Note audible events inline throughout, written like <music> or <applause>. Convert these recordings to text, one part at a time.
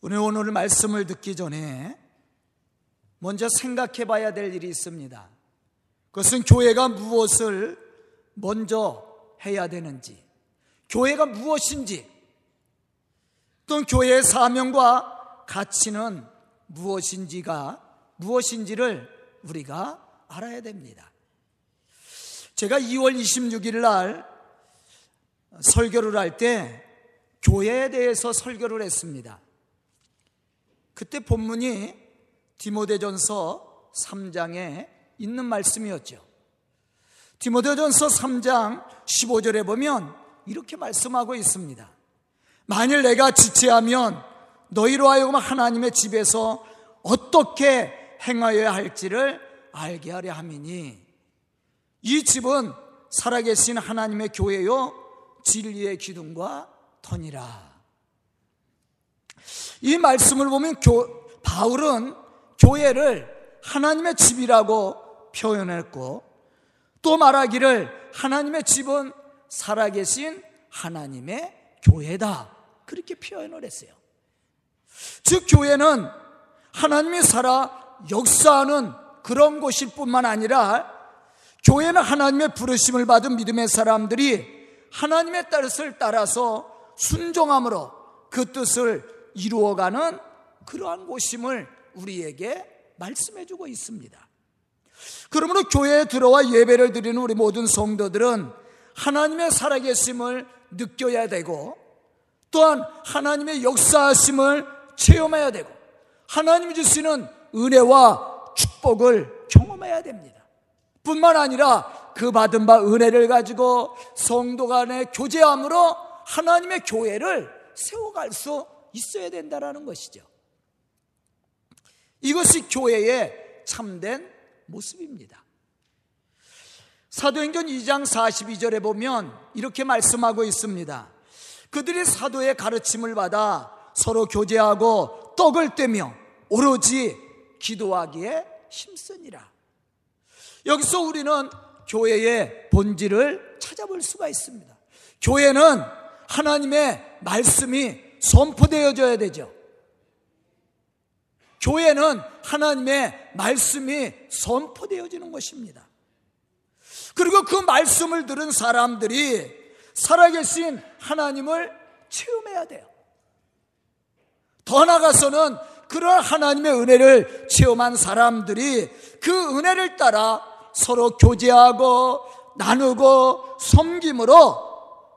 우리 오늘 말씀을 듣기 전에 먼저 생각해 봐야 될 일이 있습니다. 그것은 교회가 무엇을 먼저 해야 되는지, 교회가 무엇인지, 또 교회의 사명과 가치는 무엇인지가 무엇인지를 우리가 알아야 됩니다. 제가 2월 26일 날 설교를 할 때 교회에 대해서 설교를 했습니다. 그때 본문이 디모데전서 3장에 있는 말씀이었죠. 디모데전서 3장 15절에 보면 이렇게 말씀하고 있습니다. 만일 내가 지체하면 너희로 하여금 하나님의 집에서 어떻게 행하여야 할지를 알게 하려 함이니 이 집은 살아계신 하나님의 교회요 진리의 기둥과 터니라. 이 말씀을 보면 교, 바울은 교회를 하나님의 집이라고 표현했고 또 말하기를 하나님의 집은 살아계신 하나님의 교회다. 그렇게 표현을 했어요. 즉, 교회는 하나님이 살아 역사하는 그런 곳일 뿐만 아니라 교회는 하나님의 부르심을 받은 믿음의 사람들이 하나님의 뜻을 따라서 순종함으로 그 뜻을 이루어가는 그러한 곳임을 우리에게 말씀해 주고 있습니다. 그러므로 교회에 들어와 예배를 드리는 우리 모든 성도들은 하나님의 살아계심을 느껴야 되고 또한 하나님의 역사하심을 체험해야 되고 하나님이 주시는 은혜와 축복을 경험해야 됩니다. 뿐만 아니라 그 받은 바 은혜를 가지고 성도 간의 교제함으로 하나님의 교회를 세워갈 수 있어야 된다는 것이죠. 이것이 교회의 참된 모습입니다. 사도행전 2장 42절에 보면 이렇게 말씀하고 있습니다. 그들이 사도의 가르침을 받아 서로 교제하고 떡을 떼며 오로지 기도하기에 힘쓰니라. 여기서 우리는 교회의 본질을 찾아볼 수가 있습니다. 교회는 하나님의 말씀이 선포되어져야 되죠. 교회는 하나님의 말씀이 선포되어지는 것입니다. 그리고 그 말씀을 들은 사람들이 살아계신 하나님을 체험해야 돼요. 더 나아가서는 그런 하나님의 은혜를 체험한 사람들이 그 은혜를 따라 서로 교제하고 나누고 섬김으로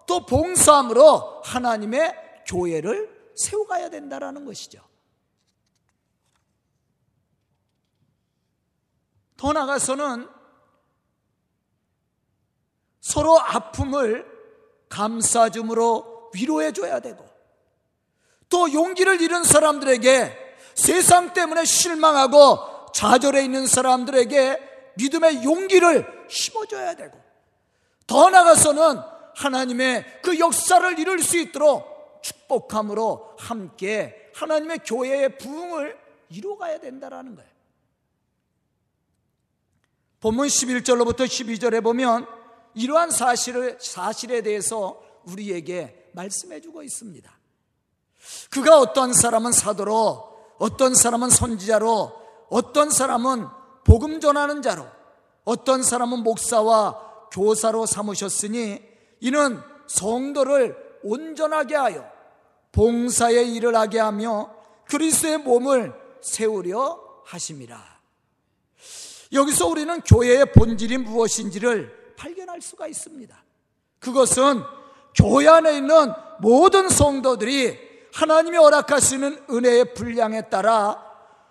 또 봉사함으로 하나님의 교회를 세워가야 된다는 것이죠. 더 나아가서는 서로 아픔을 감싸줌으로 위로해 줘야 되고 또 용기를 잃은 사람들에게 세상 때문에 실망하고 좌절해 있는 사람들에게 믿음의 용기를 심어줘야 되고 더 나아가서는 하나님의 그 역사를 이룰 수 있도록 축복함으로 함께 하나님의 교회의 부흥을 이루어가야 된다는 거예요. 본문 11절로부터 12절에 보면 이러한 사실을, 사실에 대해서 우리에게 말씀해 주고 있습니다. 그가 어떤 사람은 사도로, 어떤 사람은 선지자로, 어떤 사람은 복음 전하는 자로, 어떤 사람은 목사와 교사로 삼으셨으니 이는 성도를 온전하게 하여 봉사의 일을 하게 하며 그리스도의 몸을 세우려 하심이라. 여기서 우리는 교회의 본질이 무엇인지를 발견할 수가 있습니다. 그것은 교회 안에 있는 모든 성도들이 하나님이 허락하시는 은혜의 분량에 따라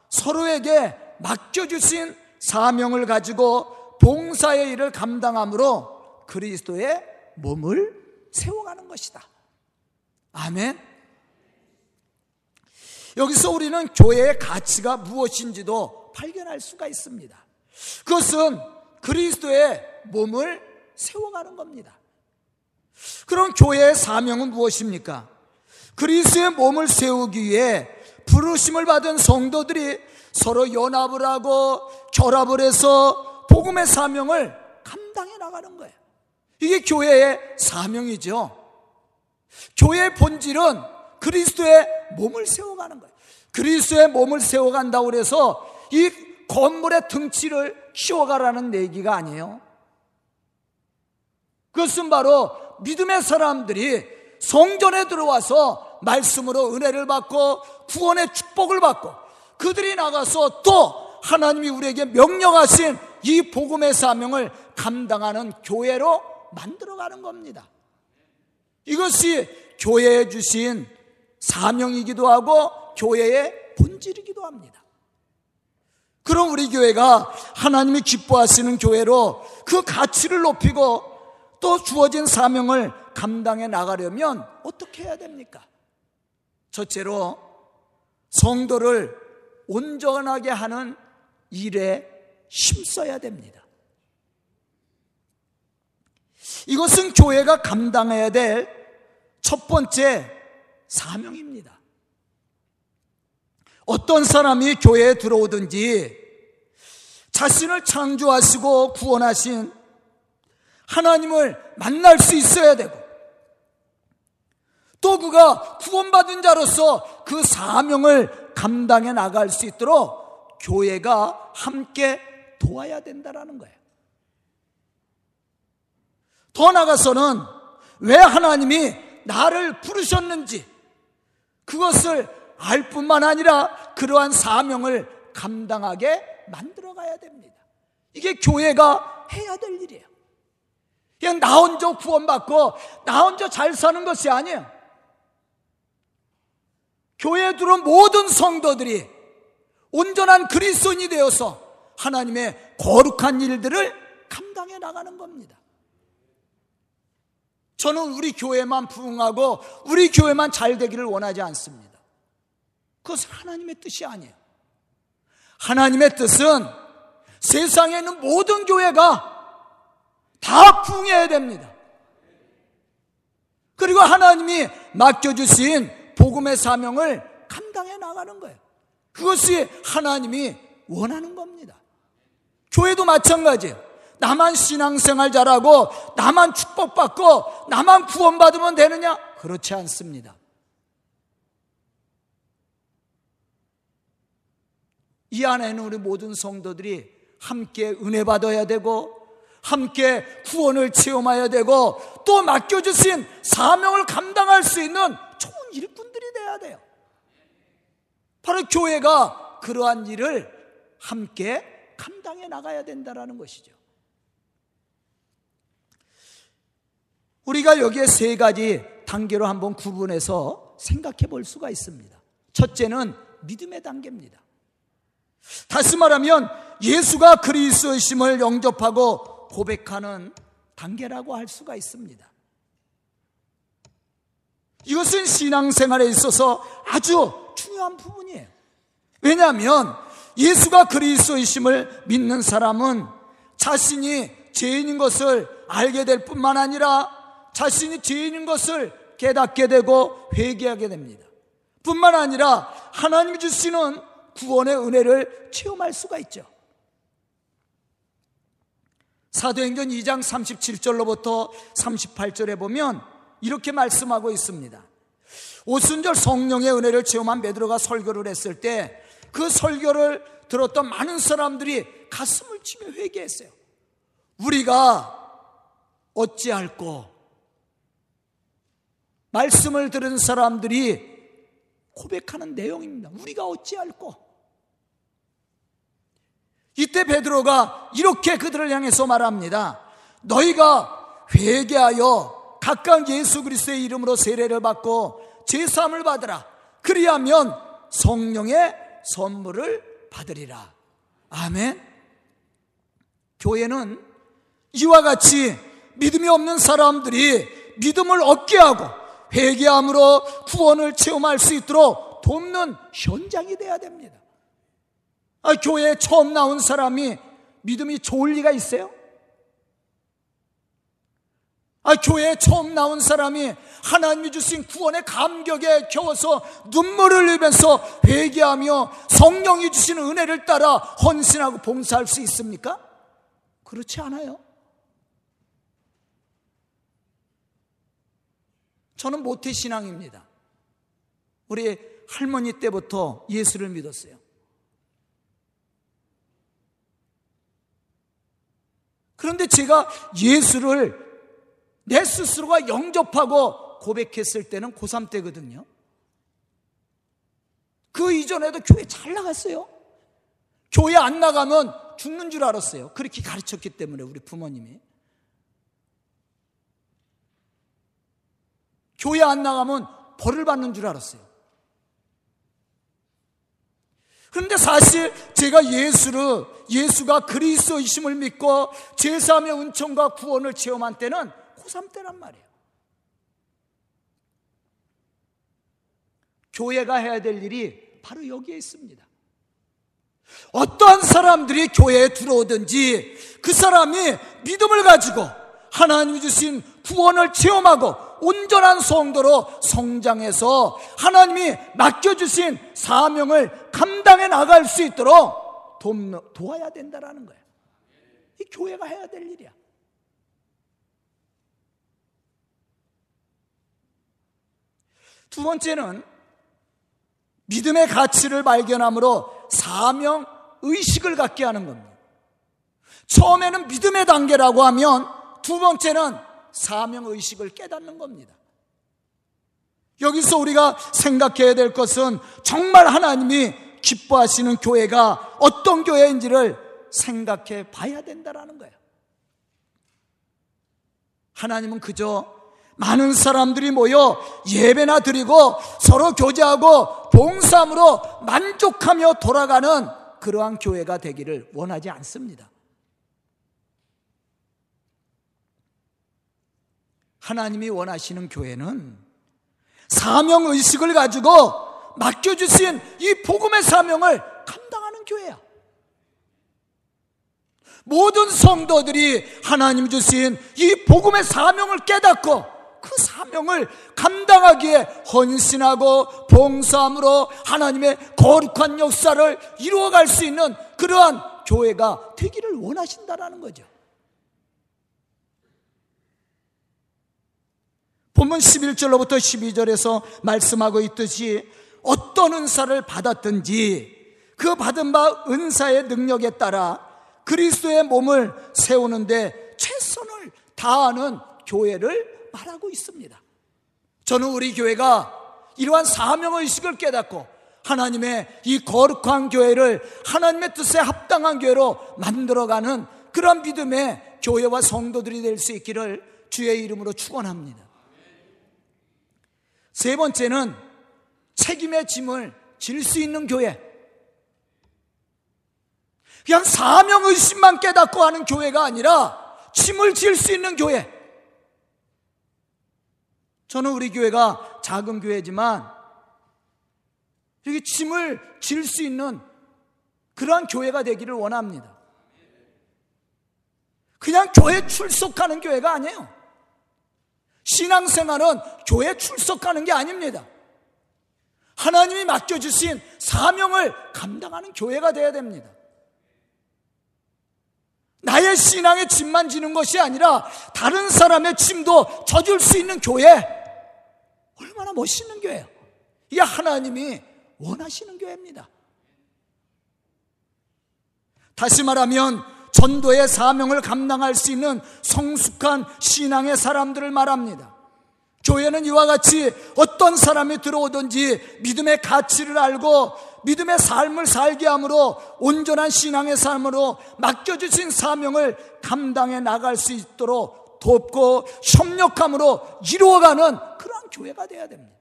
서로에게 맡겨주신 사명을 가지고 봉사의 일을 감당함으로 그리스도의 몸을 세워가는 것이다. 아멘. 여기서 우리는 교회의 가치가 무엇인지도 발견할 수가 있습니다. 그것은 그리스도의 몸을 세워가는 겁니다. 그럼 교회의 사명은 무엇입니까? 그리스도의 몸을 세우기 위해 부르심을 받은 성도들이 서로 연합을 하고 결합을 해서 복음의 사명을 감당해 나가는 거예요. 이게 교회의 사명이죠. 교회의 본질은 그리스도의 몸을 세워가는 거예요. 그리스도의 몸을 세워간다고 그래서 이 건물의 등치를 키워가라는 얘기가 아니에요. 그것은 바로 믿음의 사람들이 성전에 들어와서 말씀으로 은혜를 받고 구원의 축복을 받고 그들이 나가서 또 하나님이 우리에게 명령하신 이 복음의 사명을 감당하는 교회로 만들어가는 겁니다. 이것이 교회에 주신 사명이기도 하고 교회의 본질이기도 합니다. 그럼 우리 교회가 하나님이 기뻐하시는 교회로 그 가치를 높이고 또 주어진 사명을 감당해 나가려면 어떻게 해야 됩니까? 첫째로 성도를 온전하게 하는 일에 힘써야 됩니다. 이것은 교회가 감당해야 될 첫 번째 사명입니다. 어떤 사람이 교회에 들어오든지 자신을 창조하시고 구원하신 하나님을 만날 수 있어야 되고 또 그가 구원받은 자로서 그 사명을 감당해 나갈 수 있도록 교회가 함께 도와야 된다라는 거예요. 더 나가서는 왜 하나님이 나를 부르셨는지 그것을 알 뿐만 아니라 그러한 사명을 감당하게 만들어 가야 됩니다. 이게 교회가 해야 될 일이에요. 그냥 나 혼자 구원받고 나 혼자 잘 사는 것이 아니에요. 교회에 들어온 모든 성도들이 온전한 그리스도인이 되어서 하나님의 거룩한 일들을 감당해 나가는 겁니다. 저는 우리 교회만 부흥하고 우리 교회만 잘 되기를 원하지 않습니다. 그것은 하나님의 뜻이 아니에요. 하나님의 뜻은 세상에 있는 모든 교회가 다 부흥해야 됩니다. 그리고 하나님이 맡겨주신 복음의 사명을 감당해 나가는 거예요. 그것이 하나님이 원하는 겁니다. 교회도 마찬가지예요. 나만 신앙생활 잘하고 나만 축복받고 나만 구원받으면 되느냐? 그렇지 않습니다. 이 안에는 우리 모든 성도들이 함께 은혜 받아야 되고 함께 구원을 체험해야 되고 또 맡겨주신 사명을 감당할 수 있는 좋은 일꾼들이 돼야 돼요. 바로 교회가 그러한 일을 함께 감당해 나가야 된다는 것이죠. 우리가 여기에 세 가지 단계로 한번 구분해서 생각해 볼 수가 있습니다. 첫째는 믿음의 단계입니다. 다시 말하면 예수가 그리스도이심을 영접하고 고백하는 단계라고 할 수가 있습니다. 이것은 신앙생활에 있어서 아주 중요한 부분이에요. 왜냐하면 예수가 그리스도이심을 믿는 사람은 자신이 죄인인 것을 알게 될 뿐만 아니라 자신이 죄인인 것을 깨닫게 되고 회개하게 됩니다. 뿐만 아니라 하나님이 주시는 구원의 은혜를 체험할 수가 있죠. 사도행전 2장 37절로부터 38절에 보면 이렇게 말씀하고 있습니다. 오순절 성령의 은혜를 체험한 베드로가 설교를 했을 때 그 설교를 들었던 많은 사람들이 가슴을 치며 회개했어요. 우리가 어찌할꼬 말씀을 들은 사람들이 고백하는 내용입니다. 우리가 어찌할꼬 이때 베드로가 이렇게 그들을 향해서 말합니다. 너희가 회개하여 각각 예수 그리스도의 이름으로 세례를 받고 제사함을 받으라. 그리하면 성령의 선물을 받으리라. 아멘. 교회는 이와 같이 믿음이 없는 사람들이 믿음을 얻게 하고 회개함으로 구원을 체험할 수 있도록 돕는 현장이 되어야 됩니다. 아, 교회에 처음 나온 사람이 믿음이 좋을 리가 있어요? 아, 교회에 처음 나온 사람이 하나님이 주신 구원의 감격에 겨워서 눈물을 흘리면서 회개하며 성령이 주시는 은혜를 따라 헌신하고 봉사할 수 있습니까? 그렇지 않아요. 저는 모태 신앙입니다. 우리 할머니 때부터 예수를 믿었어요. 그런데 제가 예수를 내 스스로가 영접하고 고백했을 때는 고3 때거든요. 그 이전에도 교회 잘 나갔어요. 교회 안 나가면 죽는 줄 알았어요. 그렇게 가르쳤기 때문에 우리 부모님이. 교회 안 나가면 벌을 받는 줄 알았어요. 그런데 사실 제가 예수를 예수가 그리스도이심을 믿고 제사함의 은총과 구원을 체험한 때는 고3 때란 말이에요. 교회가 해야 될 일이 바로 여기에 있습니다. 어떠한 사람들이 교회에 들어오든지 그 사람이 믿음을 가지고 하나님이 주신 구원을 체험하고 온전한 성도로 성장해서 하나님이 맡겨주신 사명을 감당해 나갈 수 있도록 돕, 도와야 된다라는 거예요. 이 교회가 해야 될 일이야. 두 번째는 믿음의 가치를 발견함으로 사명 의식을 갖게 하는 겁니다. 처음에는 믿음의 단계라고 하면 두 번째는 사명 의식을 깨닫는 겁니다. 여기서 우리가 생각해야 될 것은 정말 하나님이 기뻐하시는 교회가 어떤 교회인지를 생각해 봐야 된다라는 거예요. 하나님은 그저 많은 사람들이 모여 예배나 드리고 서로 교제하고 봉사함으로 만족하며 돌아가는 그러한 교회가 되기를 원하지 않습니다. 하나님이 원하시는 교회는 사명 의식을 가지고 맡겨주신 이 복음의 사명을 감당하는 교회야. 모든 성도들이 하나님 주신 이 복음의 사명을 깨닫고 그 사명을 감당하기에 헌신하고 봉사함으로 하나님의 거룩한 역사를 이루어갈 수 있는 그러한 교회가 되기를 원하신다라는 거죠. 본문 11절로부터 12절에서 말씀하고 있듯이 어떤 은사를 받았든지 그 받은 바 은사의 능력에 따라 그리스도의 몸을 세우는데 최선을 다하는 교회를 말하고 있습니다. 저는 우리 교회가 이러한 사명의식을 깨닫고 하나님의 이 거룩한 교회를 하나님의 뜻에 합당한 교회로 만들어가는 그런 믿음의 교회와 성도들이 될 수 있기를 주의 이름으로 축원합니다. 세 번째는 책임의 짐을 질 수 있는 교회. 그냥 사명의식만 깨닫고 하는 교회가 아니라 짐을 질 수 있는 교회. 저는 우리 교회가 작은 교회지만 여기 짐을 질 수 있는 그러한 교회가 되기를 원합니다. 그냥 교회 출석하는 교회가 아니에요. 신앙생활은 교회 출석하는 게 아닙니다. 하나님이 맡겨주신 사명을 감당하는 교회가 되어야 됩니다. 나의 신앙의 짐만 지는 것이 아니라 다른 사람의 짐도 져줄 수 있는 교회. 얼마나 멋있는 교회예요. 이게 하나님이 원하시는 교회입니다. 다시 말하면 전도의 사명을 감당할 수 있는 성숙한 신앙의 사람들을 말합니다. 교회는 이와 같이 어떤 사람이 들어오든지 믿음의 가치를 알고 믿음의 삶을 살게 함으로 온전한 신앙의 삶으로 맡겨주신 사명을 감당해 나갈 수 있도록 돕고 협력함으로 이루어가는 그러한 교회가 되어야 됩니다.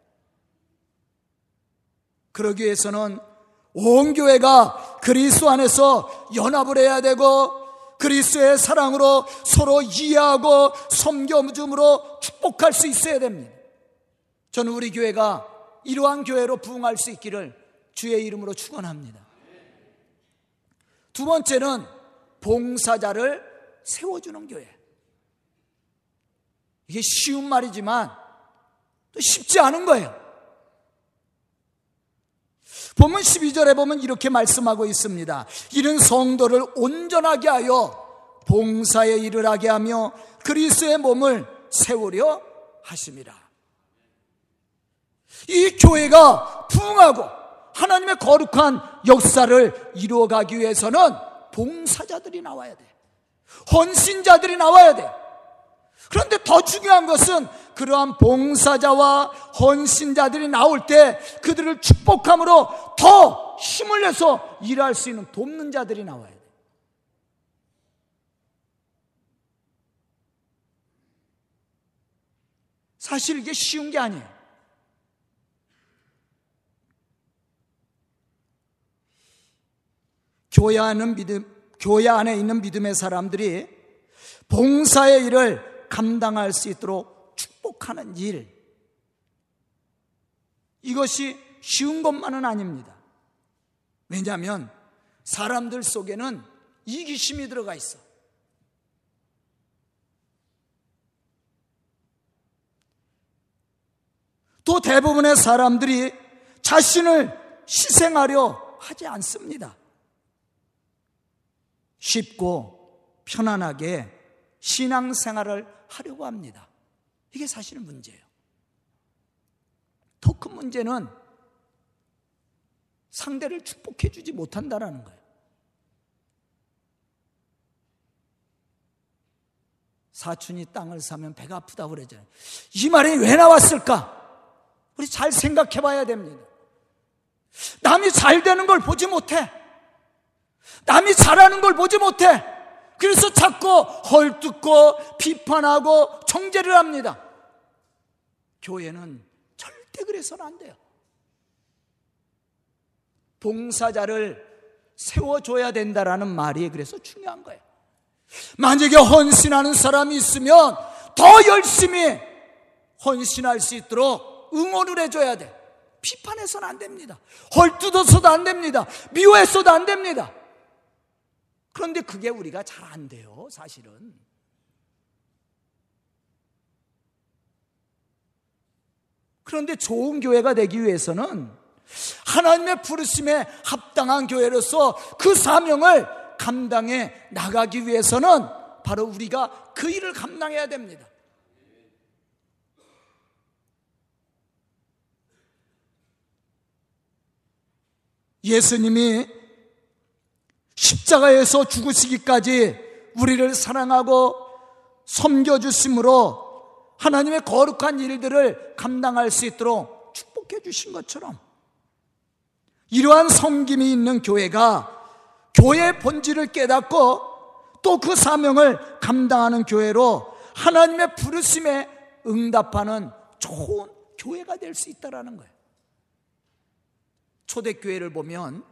그러기 위해서는 온 교회가 그리스도 안에서 연합을 해야 되고 그리스도의 사랑으로 서로 이해하고 섬겨줌으로 축복할 수 있어야 됩니다. 저는 우리 교회가 이러한 교회로 부흥할 수 있기를 주의 이름으로 축원합니다. 두 번째는 봉사자를 세워주는 교회. 이게 쉬운 말이지만 또 쉽지 않은 거예요. 본문 12절에 보면 이렇게 말씀하고 있습니다. 이런 성도를 온전하게 하여 봉사에 일을 하게 하며 그리스의 몸을 세우려 하심이라. 이 교회가 부흥 부흥하고 하나님의 거룩한 역사를 이루어가기 위해서는 봉사자들이 나와야 돼. 헌신자들이 나와야 돼. 그런데 더 중요한 것은 그러한 봉사자와 헌신자들이 나올 때 그들을 축복함으로 더 힘을 내서 일할 수 있는 돕는 자들이 나와야 돼. 사실 이게 쉬운 게 아니에요. 교회 안에 믿음, 교회 안에 있는 믿음의 사람들이 봉사의 일을 감당할 수 있도록 축복하는 일. 이것이 쉬운 것만은 아닙니다. 왜냐하면 사람들 속에는 이기심이 들어가 있어. 또 대부분의 사람들이 자신을 희생하려 하지 않습니다. 쉽고 편안하게 신앙생활을 하려고 합니다. 이게 사실은 문제예요. 더 큰 문제는 상대를 축복해 주지 못한다라는 거예요. 사촌이 땅을 사면 배가 아프다고 그러잖아요. 이 말이 왜 나왔을까? 우리 잘 생각해 봐야 됩니다. 남이 잘 되는 걸 보지 못해. 남이 잘하는 걸 보지 못해. 그래서 자꾸 헐뜯고 비판하고 정죄를 합니다. 교회는 절대 그래서는 안 돼요. 봉사자를 세워줘야 된다라는 말이 그래서 중요한 거예요. 만약에 헌신하는 사람이 있으면 더 열심히 헌신할 수 있도록 응원을 해줘야 돼. 비판해서는 안 됩니다. 헐뜯어서도 안 됩니다. 미워해서도 안 됩니다. 그런데 그게 우리가 잘 안 돼요, 사실은. 그런데 좋은 교회가 되기 위해서는 하나님의 부르심에 합당한 교회로서 그 사명을 감당해 나가기 위해서는 바로 우리가 그 일을 감당해야 됩니다. 예수님이 십자가에서 죽으시기까지 우리를 사랑하고 섬겨주심으로 하나님의 거룩한 일들을 감당할 수 있도록 축복해 주신 것처럼 이러한 섬김이 있는 교회가 교회의 본질을 깨닫고 또 그 사명을 감당하는 교회로 하나님의 부르심에 응답하는 좋은 교회가 될 수 있다라는 거예요. 초대교회를 보면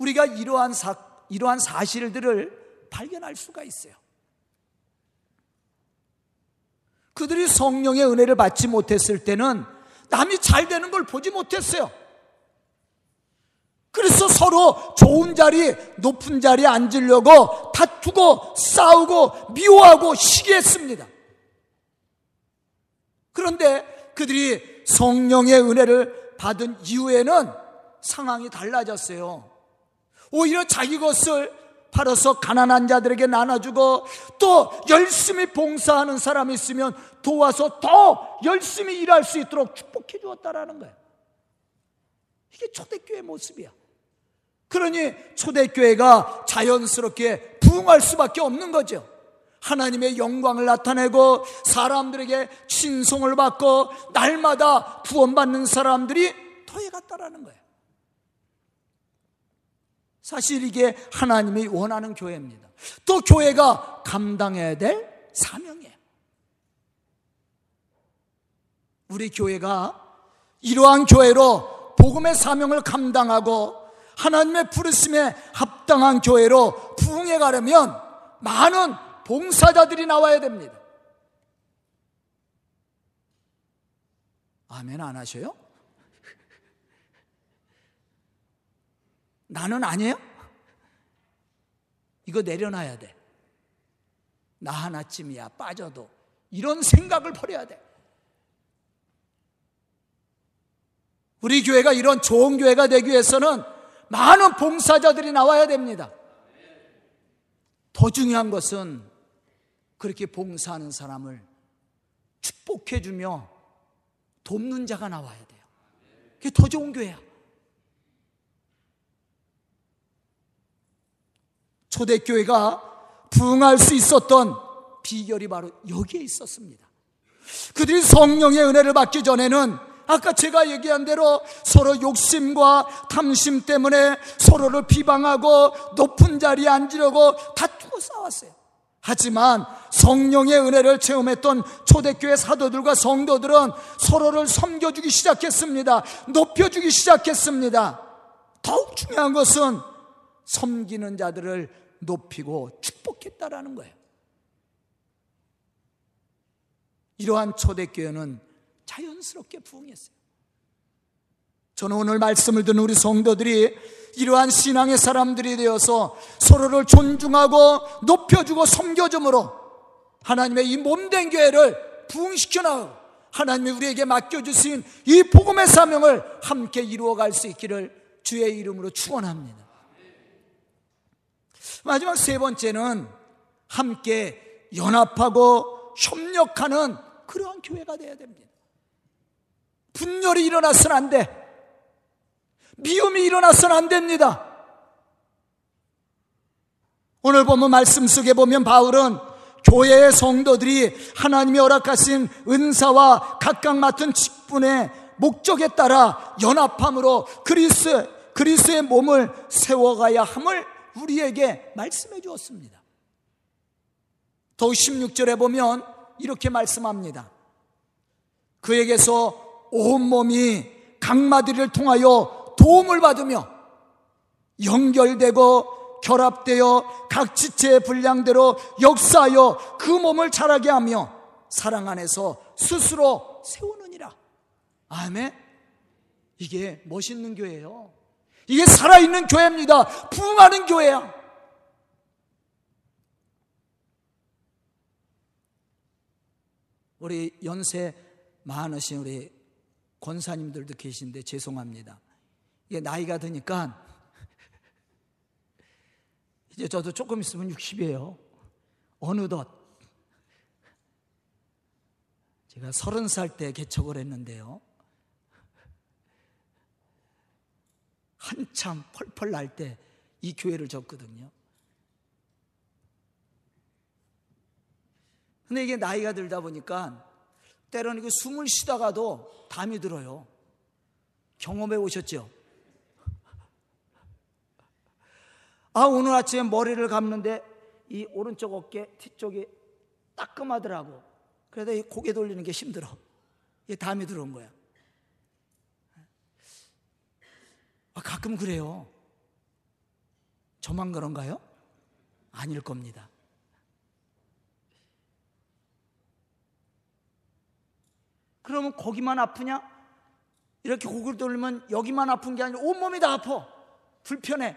우리가 이러한 사, 이러한 사실들을 발견할 수가 있어요. 그들이 성령의 은혜를 받지 못했을 때는 남이 잘 되는 걸 보지 못했어요. 그래서 서로 좋은 자리, 높은 자리에 앉으려고 다투고 싸우고 미워하고 시기했습니다. 그런데 그들이 성령의 은혜를 받은 이후에는 상황이 달라졌어요. 오히려 자기 것을 팔아서 가난한 자들에게 나눠주고 또 열심히 봉사하는 사람이 있으면 도와서 더 열심히 일할 수 있도록 축복해 주었다라는 거예요. 이게 초대교회 모습이야. 그러니 초대교회가 자연스럽게 부흥할 수밖에 없는 거죠. 하나님의 영광을 나타내고 사람들에게 신송을 받고 날마다 구원받는 사람들이 더해갔다라는 거예요. 사실 이게 하나님이 원하는 교회입니다. 또 교회가 감당해야 될 사명이에요. 우리 교회가 이러한 교회로 복음의 사명을 감당하고 하나님의 부르심에 합당한 교회로 부흥해 가려면 많은 봉사자들이 나와야 됩니다. 아멘 안 하셔요? 나는 아니에요? 이거 내려놔야 돼. 나 하나쯤이야, 빠져도. 이런 생각을 버려야 돼. 우리 교회가 이런 좋은 교회가 되기 위해서는 많은 봉사자들이 나와야 됩니다. 더 중요한 것은 그렇게 봉사하는 사람을 축복해주며 돕는 자가 나와야 돼요. 그게 더 좋은 교회야. 초대교회가 부흥할 수 있었던 비결이 바로 여기에 있었습니다. 그들이 성령의 은혜를 받기 전에는 아까 제가 얘기한 대로 서로 욕심과 탐심 때문에 서로를 비방하고 높은 자리에 앉으려고 다투고 싸웠어요. 하지만 성령의 은혜를 체험했던 초대교회 사도들과 성도들은 서로를 섬겨주기 시작했습니다. 높여주기 시작했습니다. 더욱 중요한 것은 섬기는 자들을 높이고 축복했다라는 거예요. 이러한 초대교회는 자연스럽게 부흥했어요. 저는 오늘 말씀을 듣는 우리 성도들이 이러한 신앙의 사람들이 되어서 서로를 존중하고 높여주고 섬겨줌으로 하나님의 이 몸된 교회를 부흥시켜 나가고 하나님이 우리에게 맡겨주신 이 복음의 사명을 함께 이루어갈 수 있기를 주의 이름으로 축원합니다. 마지막 세 번째는 함께 연합하고 협력하는 그러한 교회가 되어야 됩니다. 분열이 일어나서는 안 돼. 미움이 일어나서는 안 됩니다. 오늘 보면 말씀 속에 보면 바울은 교회의 성도들이 하나님이 허락하신 은사와 각각 맡은 직분의 목적에 따라 연합함으로 그리스 그리스의 몸을 세워가야 함을 우리에게 말씀해 주었습니다. 더욱 16절에 보면 이렇게 말씀합니다. 그에게서 온몸이 각마디를 통하여 도움을 받으며 연결되고 결합되어 각 지체의 분량대로 역사하여 그 몸을 자라게 하며 사랑 안에서 스스로 세우느니라. 아멘. 이게 멋있는 교회예요. 이게 살아있는 교회입니다. 부흥하는 교회야. 우리 연세 많으신 우리 권사님들도 계신데 죄송합니다. 이게 나이가 드니까 <laughs> 이제 저도 조금 있으면 60이에요. 어느덧 제가 서른 살때 개척을 했는데요. 한참 펄펄 날 때 이 교회를 졌거든요. 근데 이게 나이가 들다 보니까 때로는 이게 숨을 쉬다가도 담이 들어요. 경험해 오셨죠? 아, 오늘 아침에 머리를 감는데 이 오른쪽 어깨 뒤쪽이 따끔하더라고. 그래서 이 고개 돌리는 게 힘들어. 이게 담이 들어온 거야. 아, 가끔 그래요. 저만 그런가요? 아닐 겁니다. 그러면 거기만 아프냐? 이렇게 고개를 돌리면 여기만 아픈 게 아니라 온몸이 다 아파. 불편해.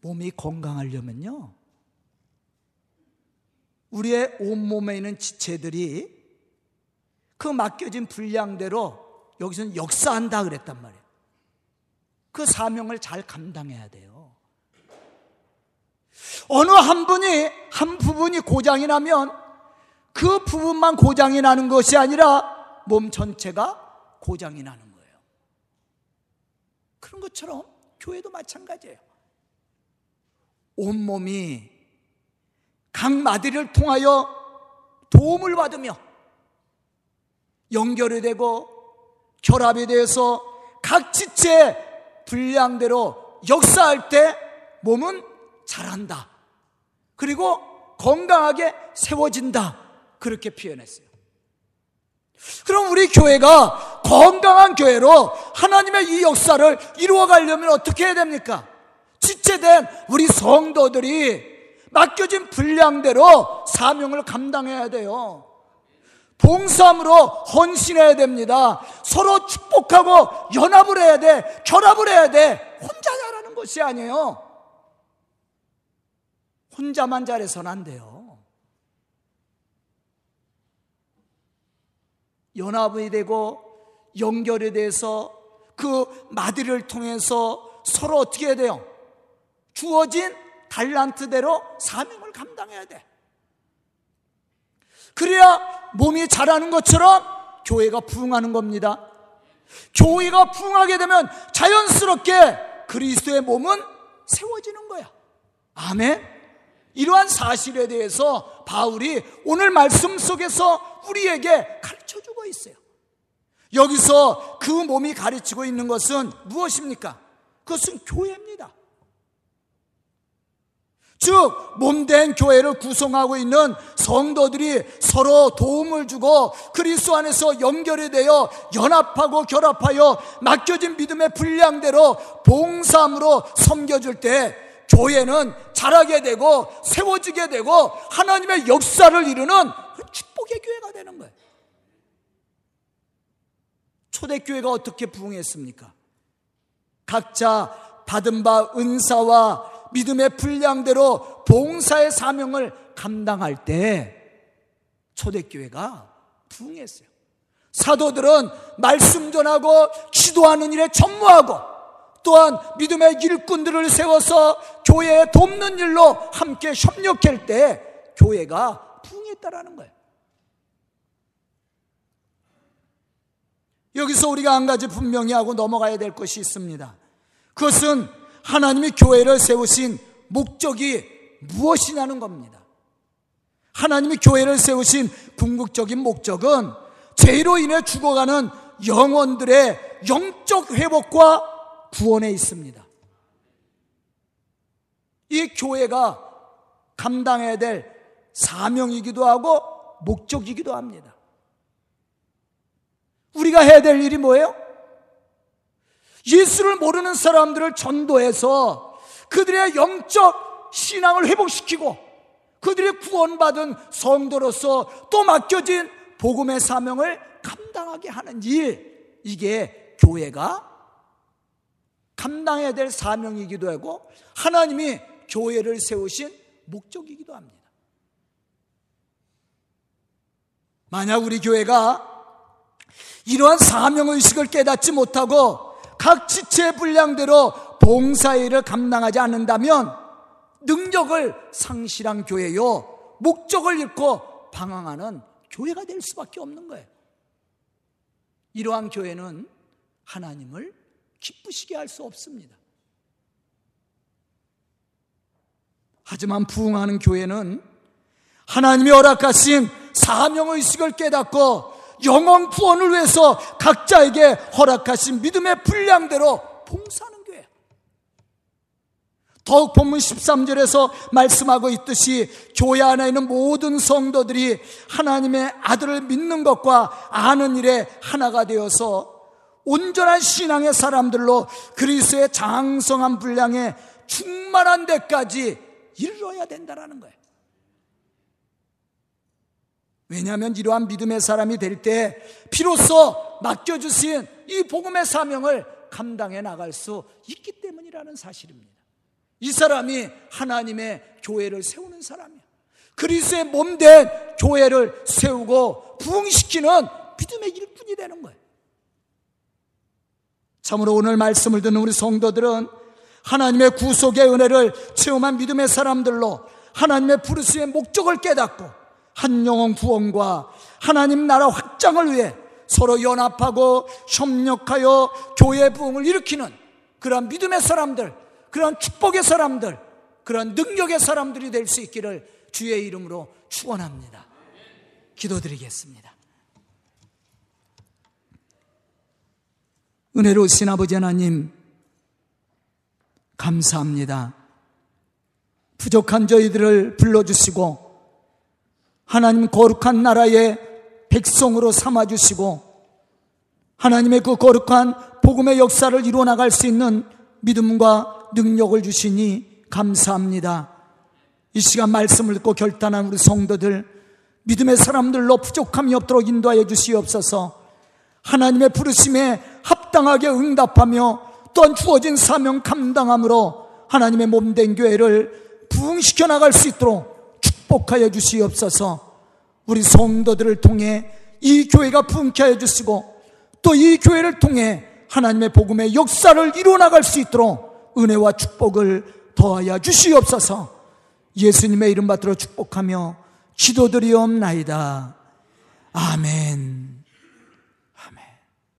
몸이 건강하려면요. 우리의 온몸에 있는 지체들이 그 맡겨진 분량대로 여기서는 역사한다 그랬단 말이에요. 그 사명을 잘 감당해야 돼요. 어느 한 분이, 한 부분이 고장이 나면 그 부분만 고장이 나는 것이 아니라 몸 전체가 고장이 나는 거예요. 그런 것처럼 교회도 마찬가지예요. 온몸이 각 마디를 통하여 도움을 받으며 연결이 되고 결합이 되어서 각 지체 분량대로 역사할 때 몸은 자란다. 그리고 건강하게 세워진다. 그렇게 표현했어요. 그럼 우리 교회가 건강한 교회로 하나님의 이 역사를 이루어 가려면 어떻게 해야 됩니까? 지체된 우리 성도들이 맡겨진 분량대로 사명을 감당해야 돼요. 봉사함으로 헌신해야 됩니다. 서로 축복하고 연합을 해야 돼. 결합을 해야 돼. 혼자 잘하는 것이 아니에요. 혼자만 잘해서는 안 돼요. 연합이 되고 연결이 돼서 그 마디를 통해서 서로 어떻게 해야 돼요? 주어진 달란트대로 사명을 감당해야 돼. 그래야 몸이 자라는 것처럼 교회가 부흥하는 겁니다. 교회가 부흥하게 되면 자연스럽게 그리스도의 몸은 세워지는 거야. 아멘. 이러한 사실에 대해서 바울이 오늘 말씀 속에서 우리에게 가르쳐 주고 있어요. 여기서 그 몸이 가르치고 있는 것은 무엇입니까? 그것은 교회입니다. 즉, 몸된 교회를 구성하고 있는 성도들이 서로 도움을 주고 그리스도 안에서 연결이 되어 연합하고 결합하여 맡겨진 믿음의 분량대로 봉사함으로 섬겨줄 때 교회는 자라게 되고 세워지게 되고 하나님의 역사를 이루는 축복의 교회가 되는 거예요. 초대교회가 어떻게 부흥했습니까? 각자 받은 바 은사와 믿음의 분량대로 봉사의 사명을 감당할 때 초대교회가 부흥했어요. 사도들은 말씀 전하고 기도하는 일에 전무하고 또한 믿음의 일꾼들을 세워서 교회에 돕는 일로 함께 협력할 때 교회가 부흥했다라는 거예요. 여기서 우리가 한 가지 분명히 하고 넘어가야 될 것이 있습니다. 그것은 하나님이 교회를 세우신 목적이 무엇이냐는 겁니다. 하나님이 교회를 세우신 궁극적인 목적은 죄로 인해 죽어가는 영혼들의 영적 회복과 구원에 있습니다. 이 교회가 감당해야 될 사명이기도 하고 목적이기도 합니다. 우리가 해야 될 일이 뭐예요? 예수를 모르는 사람들을 전도해서 그들의 영적 신앙을 회복시키고 그들의 구원받은 성도로서 또 맡겨진 복음의 사명을 감당하게 하는 일, 이게 교회가 감당해야 될 사명이기도 하고 하나님이 교회를 세우신 목적이기도 합니다. 만약 우리 교회가 이러한 사명의식을 깨닫지 못하고 각 지체 분량대로 봉사일을 감당하지 않는다면 능력을 상실한 교회요. 목적을 잃고 방황하는 교회가 될 수밖에 없는 거예요. 이러한 교회는 하나님을 기쁘시게 할 수 없습니다. 하지만 부흥하는 교회는 하나님이 허락하신 사명의식을 깨닫고 영원 구원을 위해서 각자에게 허락하신 믿음의 분량대로 봉사하는 교회. 더욱 본문 13절에서 말씀하고 있듯이 교회 안에 있는 모든 성도들이 하나님의 아들을 믿는 것과 아는 일에 하나가 되어서 온전한 신앙의 사람들로 그리스의 장성한 분량에 충만한 데까지 이르러야 된다라는 거예요. 왜냐하면 이러한 믿음의 사람이 될 때 비로소 맡겨주신 이 복음의 사명을 감당해 나갈 수 있기 때문이라는 사실입니다. 이 사람이 하나님의 교회를 세우는 사람이야. 그리스의 몸 된 교회를 세우고 부흥시키는 믿음의 일꾼이 되는 거예요. 참으로 오늘 말씀을 듣는 우리 성도들은 하나님의 구속의 은혜를 체험한 믿음의 사람들로 하나님의 부르심의 목적을 깨닫고 한 영혼 구원과 하나님 나라 확장을 위해 서로 연합하고 협력하여 교회 부흥을 일으키는 그러한 믿음의 사람들, 그러한 축복의 사람들, 그러한 능력의 사람들이 될 수 있기를 주의 이름으로 축원합니다. 기도드리겠습니다. 은혜로우신 아버지 하나님 감사합니다. 부족한 저희들을 불러주시고 하나님 거룩한 나라의 백성으로 삼아주시고 하나님의 그 거룩한 복음의 역사를 이루어 나갈 수 있는 믿음과 능력을 주시니 감사합니다. 이 시간 말씀을 듣고 결단한 우리 성도들 믿음의 사람들로 부족함이 없도록 인도하여 주시옵소서 하나님의 부르심에 합당하게 응답하며 또한 주어진 사명 감당함으로 하나님의 몸된 교회를 부흥시켜 나갈 수 있도록 축복하여 주시옵소서 우리 성도들을 통해 이 교회가 품게 하여 주시고 또 이 교회를 통해 하나님의 복음의 역사를 이루어나갈 수 있도록 은혜와 축복을 더하여 주시옵소서 예수님의 이름 받들어 축복하며 기도드리옵나이다. 아멘.